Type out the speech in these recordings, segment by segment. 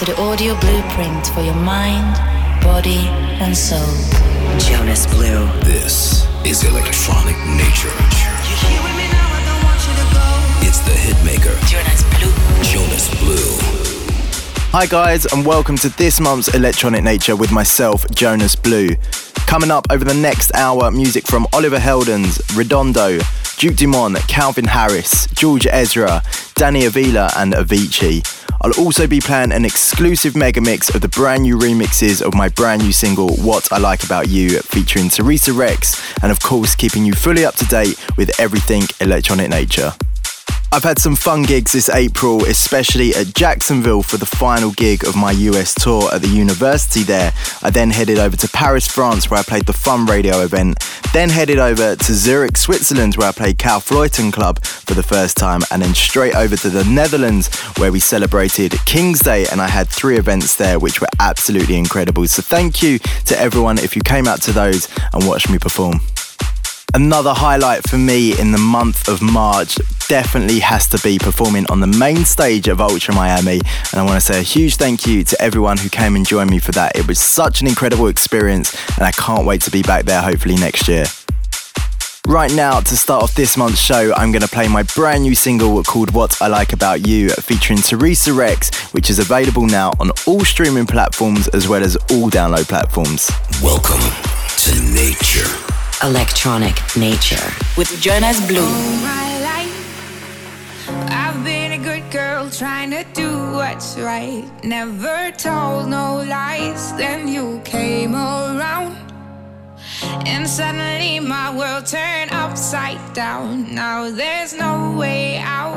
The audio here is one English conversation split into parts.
to the audio blueprint for your mind, body, and soul. Jonas Blue. This is Electronic Nature. Now, It's the hitmaker. Jonas Blue. Jonas Blue. Hi, guys, and welcome to this month's Electronic Nature with myself, Jonas Blue. Coming up over the next hour, music from Oliver Heldens, Redondo, Duke Dumont, Calvin Harris, George Ezra, Danny Avila, and Avicii. I'll also be playing an exclusive mega mix of the brand new remixes of my brand new single, What I Like About You, featuring Theresa Rex, and of course, keeping you fully up to date with everything electronic nature. I've had some fun gigs this April, especially at Jacksonville for the final gig of my US tour at the university there. I then headed over to Paris, France, where I played the Fun Radio event. Then headed over to Zurich, Switzerland, where I played Kaufleuten Club for the first time. And then straight over to the Netherlands, where we celebrated King's Day. And I had three events there, which were absolutely incredible. So thank you to everyone if you came out to those and watched me perform. Another highlight for me in the month of March definitely has to be performing on the main stage of Ultra Miami. And I want to say a huge thank you to everyone who came and joined me for that. It was such an incredible experience, and I can't wait to be back there hopefully next year. Right now, to start off this month's show, I'm going to play my brand new single called What I Like About You, featuring Theresa Rex, which is available now on all streaming platforms as well as all download platforms. Welcome to Nature. Electronic Nature. With Jonas Blue. All my life, I've been a good girl trying to do what's right. Never told no lies. Then you came around. And suddenly my world turned upside down. Now there's no way out.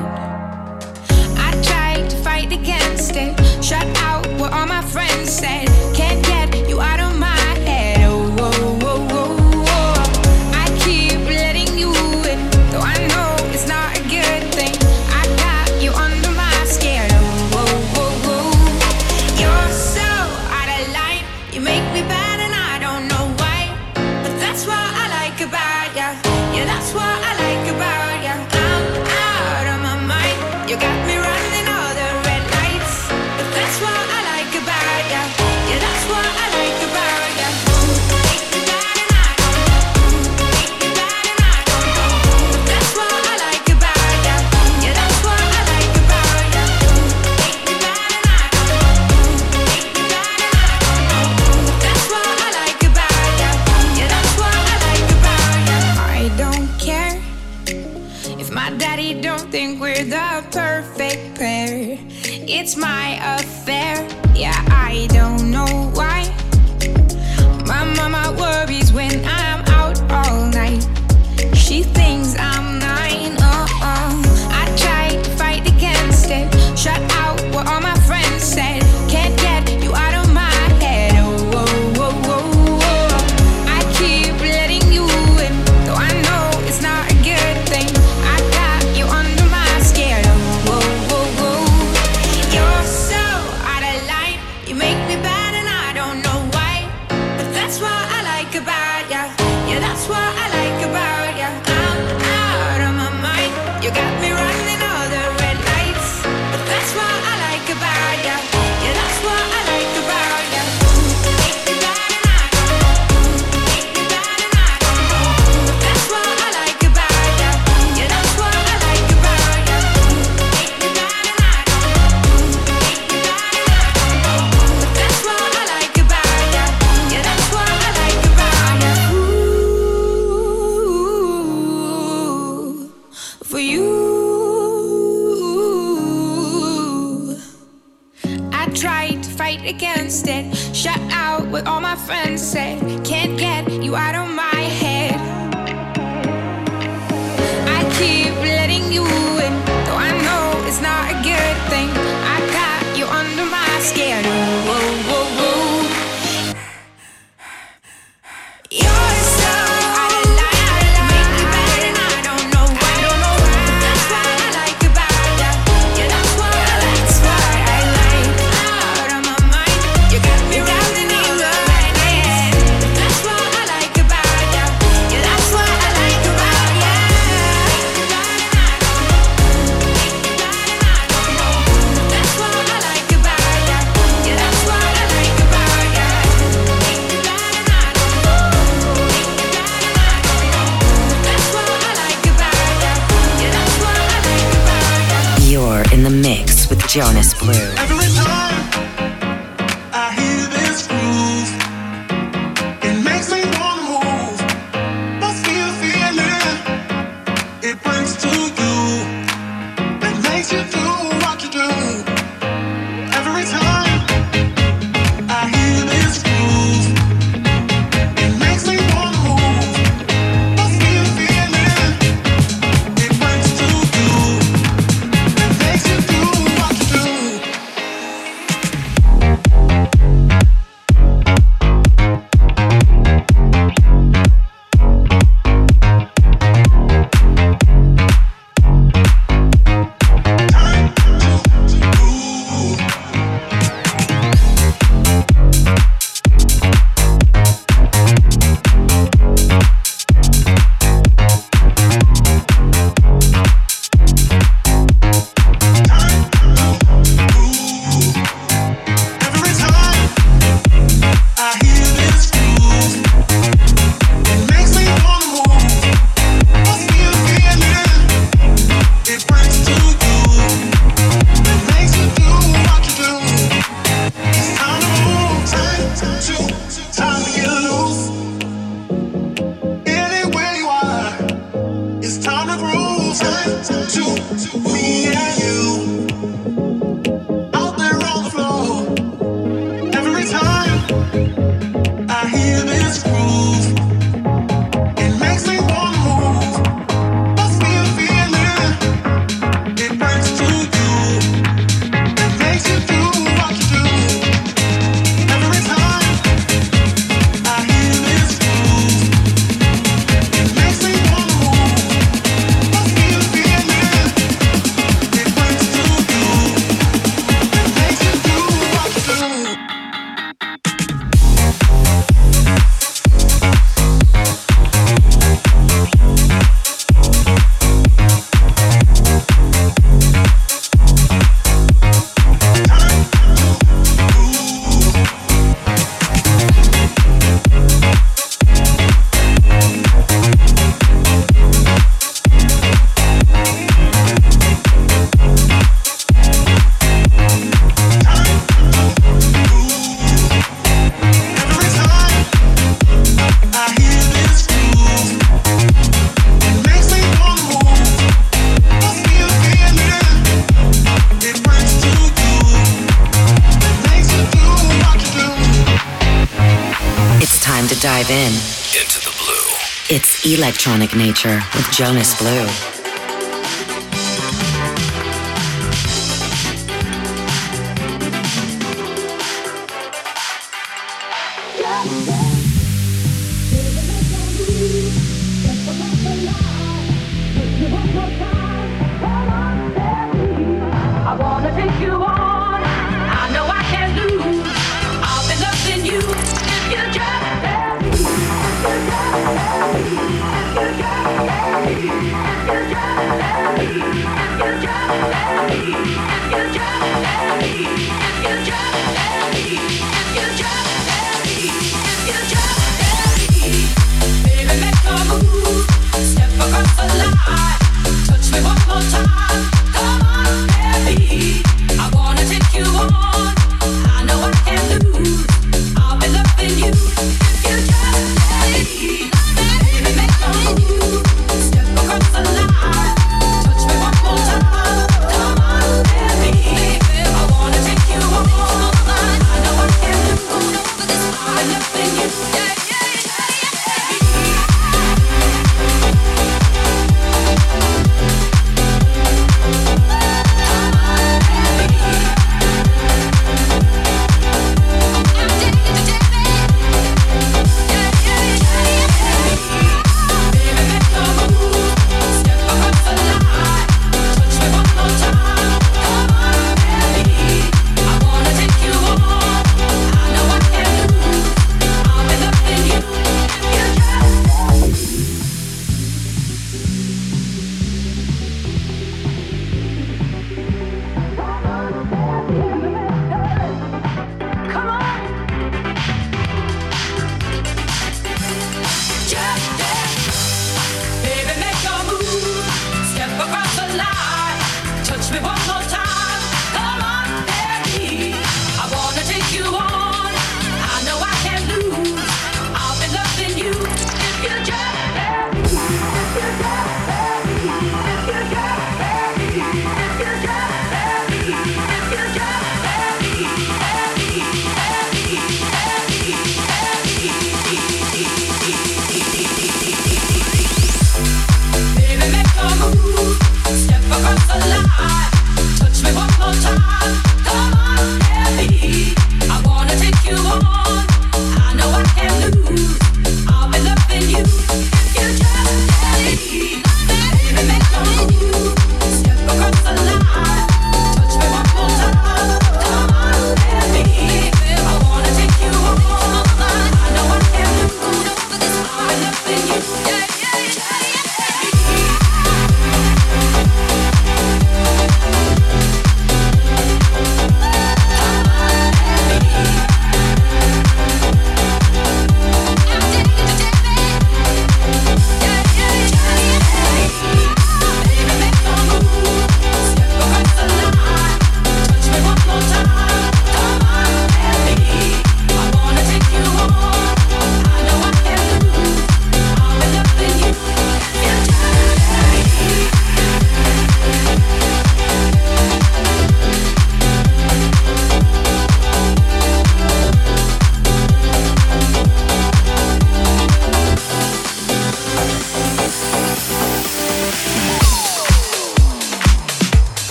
I tried to fight against it. Shut out what all my friends said. Can't get you out of electronic nature with Jonas Blue.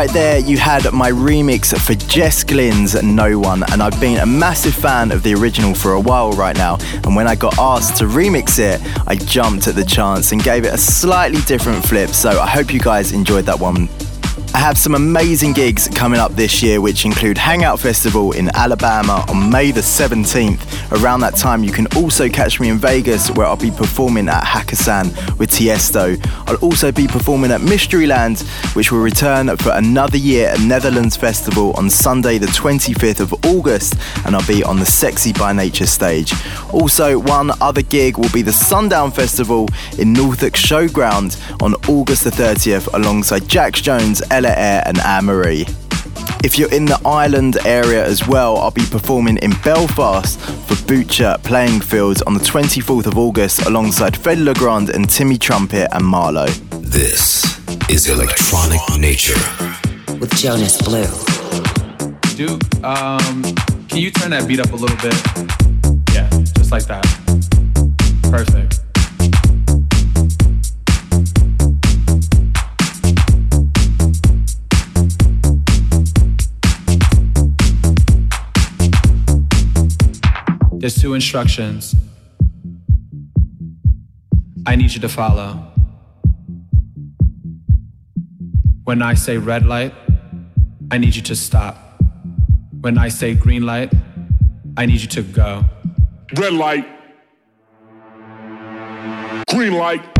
right there, you had my remix for Jess Glynne's No One, and I've been a massive fan of the original for a while right now. And when I got asked to remix it, I jumped at the chance and gave it a slightly different flip. So I hope you guys enjoyed that one I have some amazing gigs coming up this year, which include Hangout Festival in Alabama on May the 17th. Around that time, you can also catch me in Vegas, where I'll be performing at Hakkasan with Tiesto. I'll also be performing at Mysteryland, which will return for another year at Netherlands Festival on Sunday, the 25th of August, and I'll be on the Sexy by Nature stage. Also, one other gig will be the Sundown Festival in Norfolk Showground on August the 30th, alongside Jax Jones, Ella Eyre, and Anne Marie. If you're in the Ireland area as well, I'll be performing in Belfast for Butcher Playing Fields on the 24th of August alongside Fedde Le Grand and Timmy Trumpet and Marlowe. This is Electronic Nature with Jonas Blue. Duke, um, can you turn that beat up a little bit? Yeah, just like that. Perfect. There's two instructions I need you to follow. When I say red light, I need you to stop. When I say green light, I need you to go. Red light. Green light.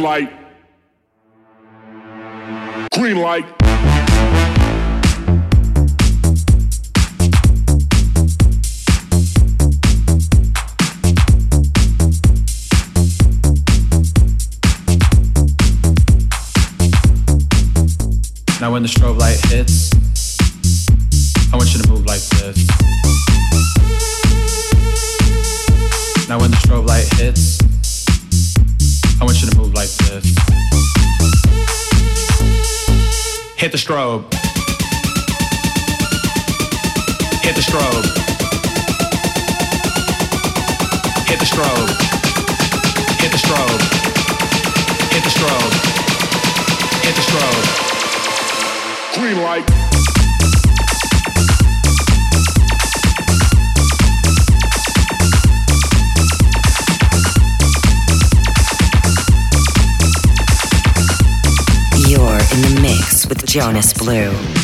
Light. Hit the strobe. Hit the strobe. Hit the strobe. Hit the strobe. Hit the strobe. Hit the strobe. Green light. You're in the mix with Jonas Blue.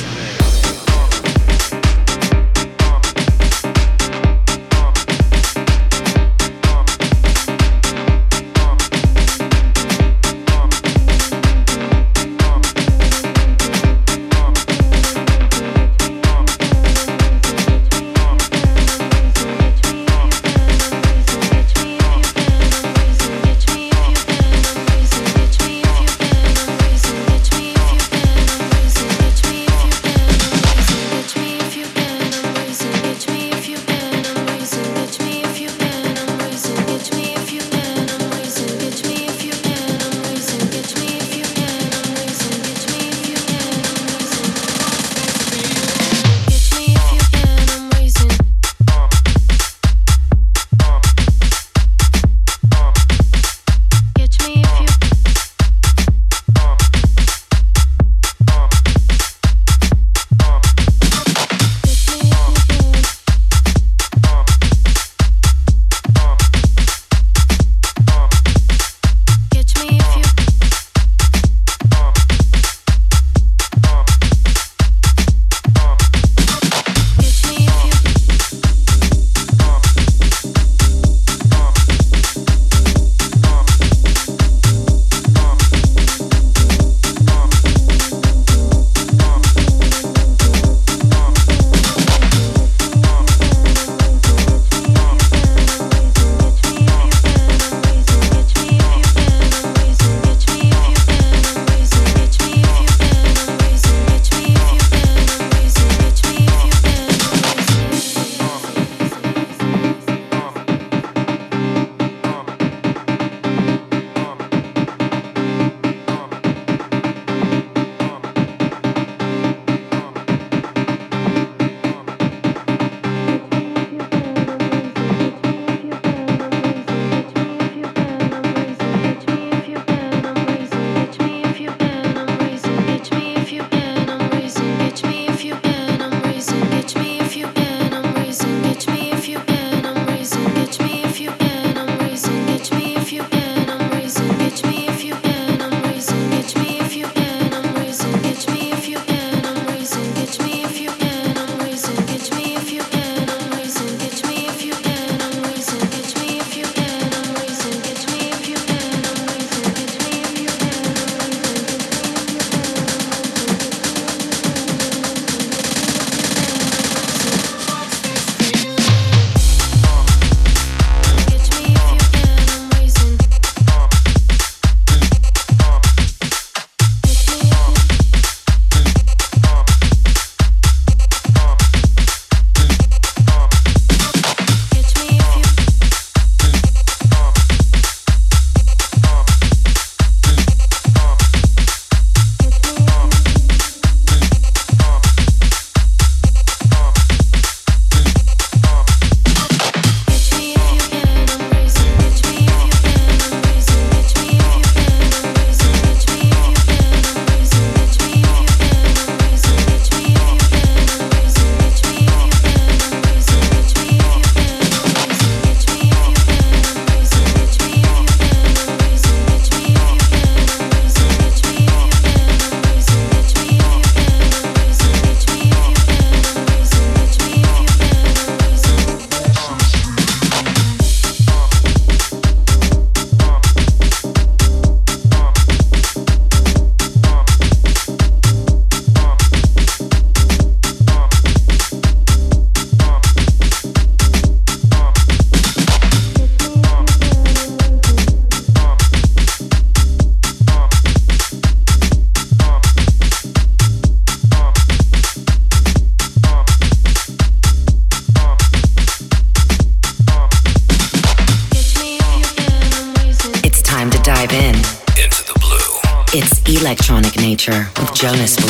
Jonas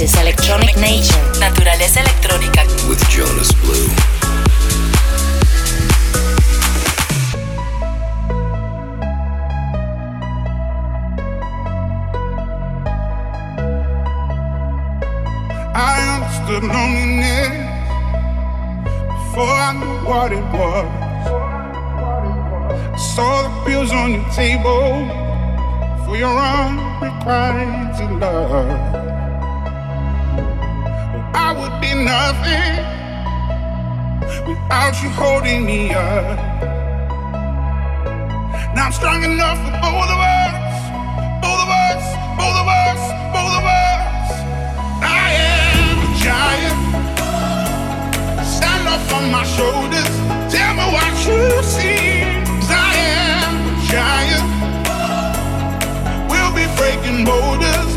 Electronic Nature, naturaleza electrónica. With Jonas Blue. I understood loneliness before I knew what it was. I saw the pills on your table for your unrequited love. Nothing without you holding me up. Now I'm strong enough for both of us, both of us, both of us, both of us. I am a giant. Stand up on my shoulders. Tell me what you see. 'Cause I am a giant. We'll be breaking boulders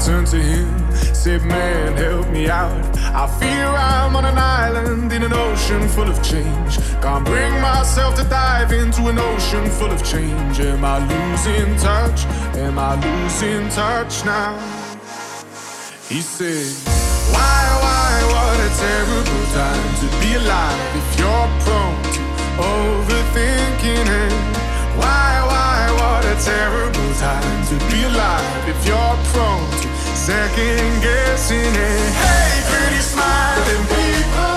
I turned to him, said, Man, help me out. I fear I'm on an island in an ocean full of change. Can't bring myself to dive into an ocean full of change. Am I losing touch? Am I losing touch now? He said, Why, why, what a terrible time to be alive if you're prone to overthinking it. Why, why, what a terrible time to be alive if you're prone to second guessing it. Hey, pretty smiling people,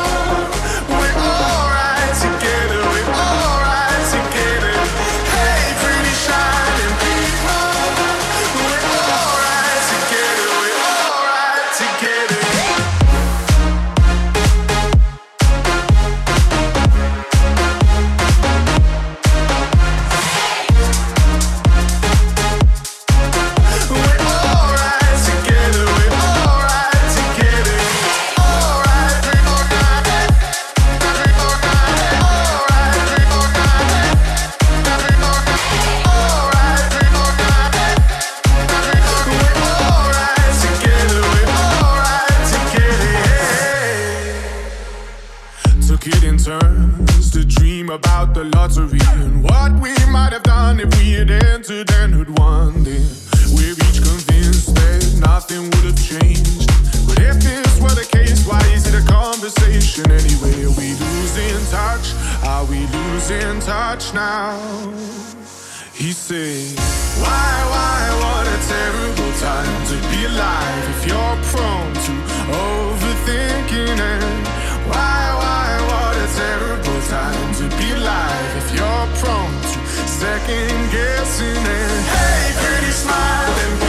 we had entered and had. Then we're each convinced that nothing would have changed. But if this were the case, why is it a conversation anyway? Are we losing touch? Are we losing touch now? He said, Why, why, what a terrible time to be alive if you're prone to overthinking and why, why, what a terrible time second guessing and hey, pretty smiling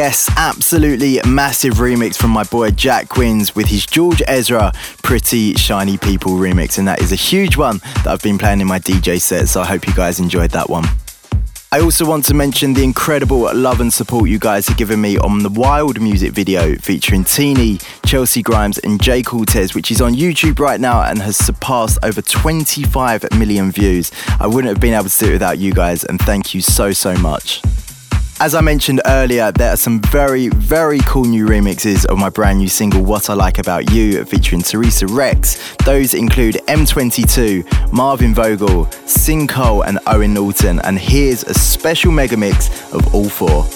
Yes, absolutely massive remix from my boy Jack Wins with his George Ezra Pretty Shiny People remix. And that is a huge one that I've been playing in my DJ set. So I hope you guys enjoyed that one. I also want to mention the incredible love and support you guys have given me on the Wild music video featuring TINI, Chelsea Grimes, and Jhay Cortez, which is on YouTube right now and has surpassed over 25 million views. I wouldn't have been able to do it without you guys, and thank you so, so much. As I mentioned earlier, there are some very, very cool new remixes of my brand new single What I Like About You featuring Theresa Rex. Those include M22, Marvin Vogel, Sinkhole, and Owen Norton. And here's a special mega mix of all four.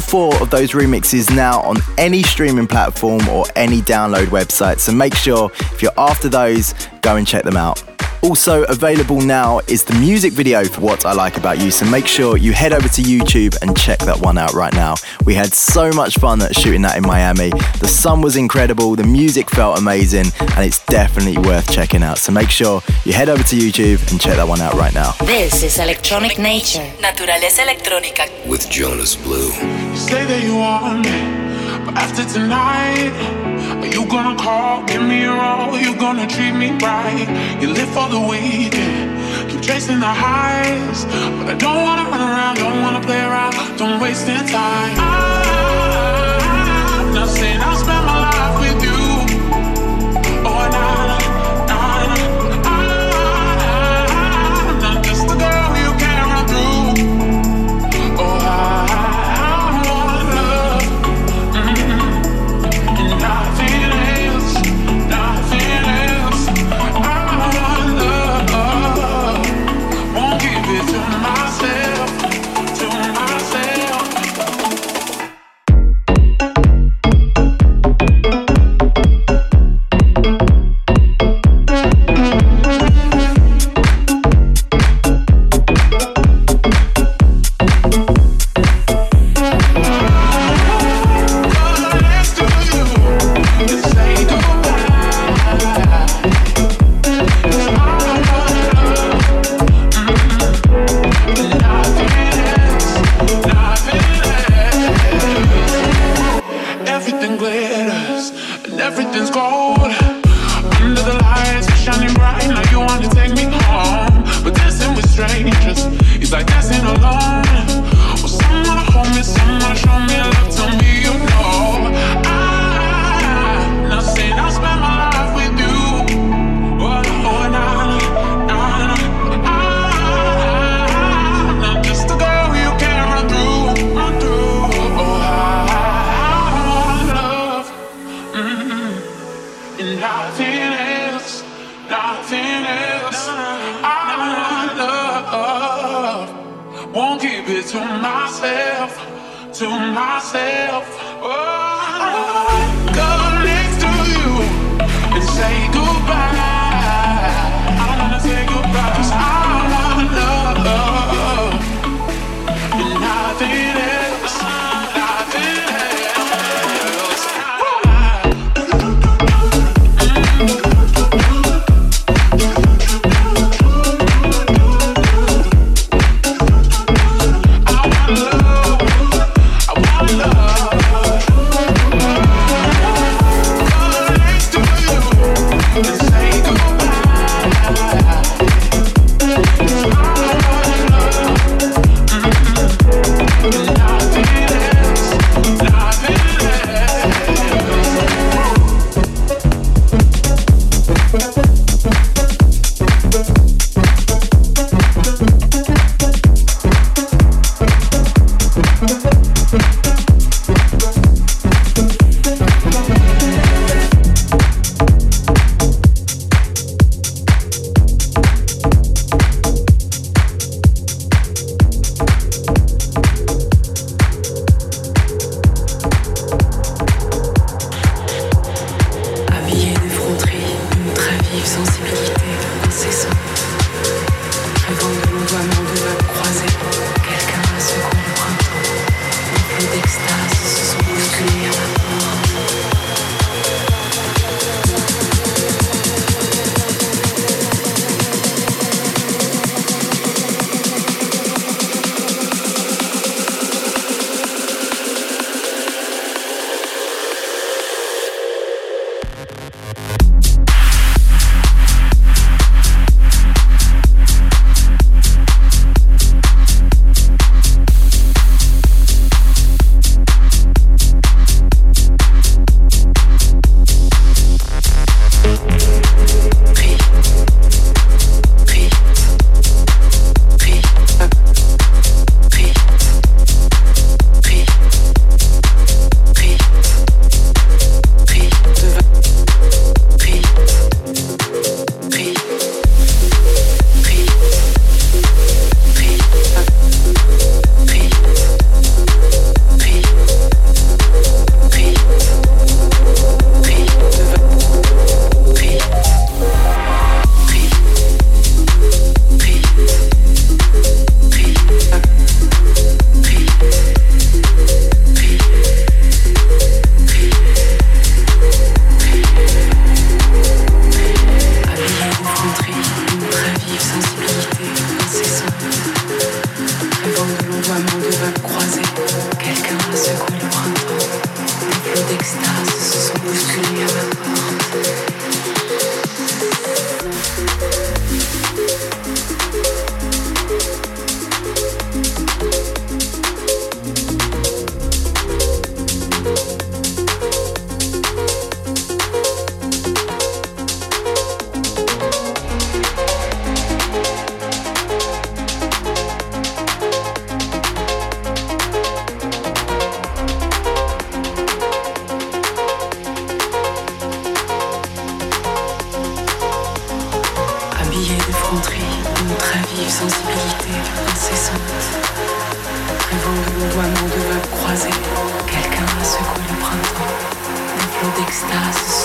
all four of those remixes now on any streaming platform or any download website, so make sure if you're after those, go and check them out. Also available now is the music video for What I Like About You, so make sure you head over to YouTube and check that one out right now. We had so much fun shooting that in Miami. The sun was incredible, the music felt amazing, and it's definitely worth checking out. So make sure you head over to YouTube and check that one out right now. This is Electronic Nature. Naturaleza Electrónica. With Jonas Blue say that you want me, but after tonight, are you gonna call, give me your all, you gonna treat me right? You live for the weekend, keep chasing the highs, but I don't wanna run around, don't wanna play around, don't waste any time. I'm not saying I'll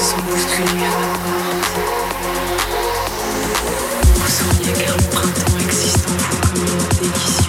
Vous sentiez car le printemps existe en vous comme.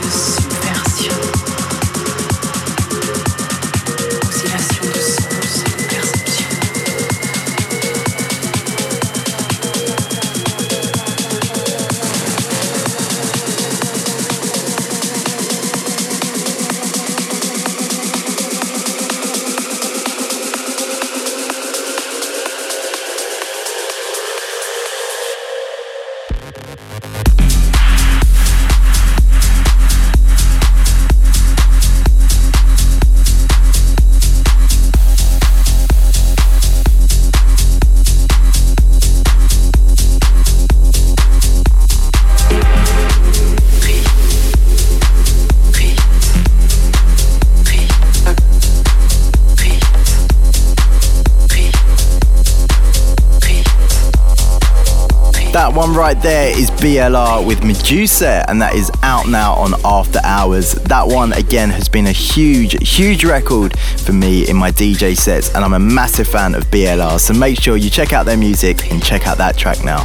Right there is BLR with Medusa, and that is out now on After Hours. That one, again, has been a huge, huge record for me in my DJ sets, and I'm a massive fan of BLR. So make sure you check out their music and check out that track now.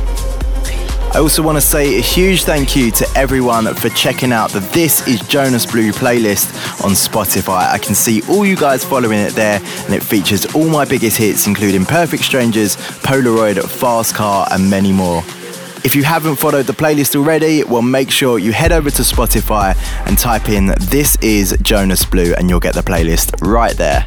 I also want to say a huge thank you to everyone for checking out the This is Jonas Blue playlist on Spotify. I can see all you guys following it there, and it features all my biggest hits, including Perfect Strangers, Polaroid, Fast Car, and many more. If you haven't followed the playlist already, well, make sure you head over to Spotify and type in This is Jonas Blue, and you'll get the playlist right there.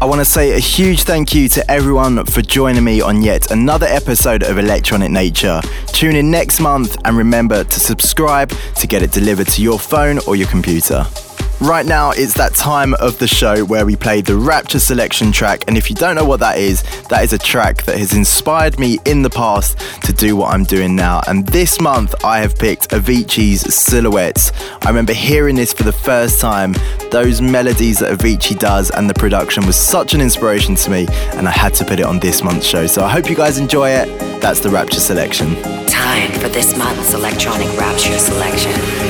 I want to say a huge thank you to everyone for joining me on yet another episode of Electronic Nature. Tune in next month and remember to subscribe to get it delivered to your phone or your computer. Right now, it's that time of the show where we play the Rapture selection track. And if you don't know what that is, that is a track that has inspired me in the past to do what I'm doing now. And this month, I have picked Avicii's Silhouettes. I remember hearing this for the first time, those melodies that Avicii does, and the production was such an inspiration to me. And I had to put it on this month's show. So I hope you guys enjoy it. That's the Rapture selection. Time for this month's electronic Rapture selection.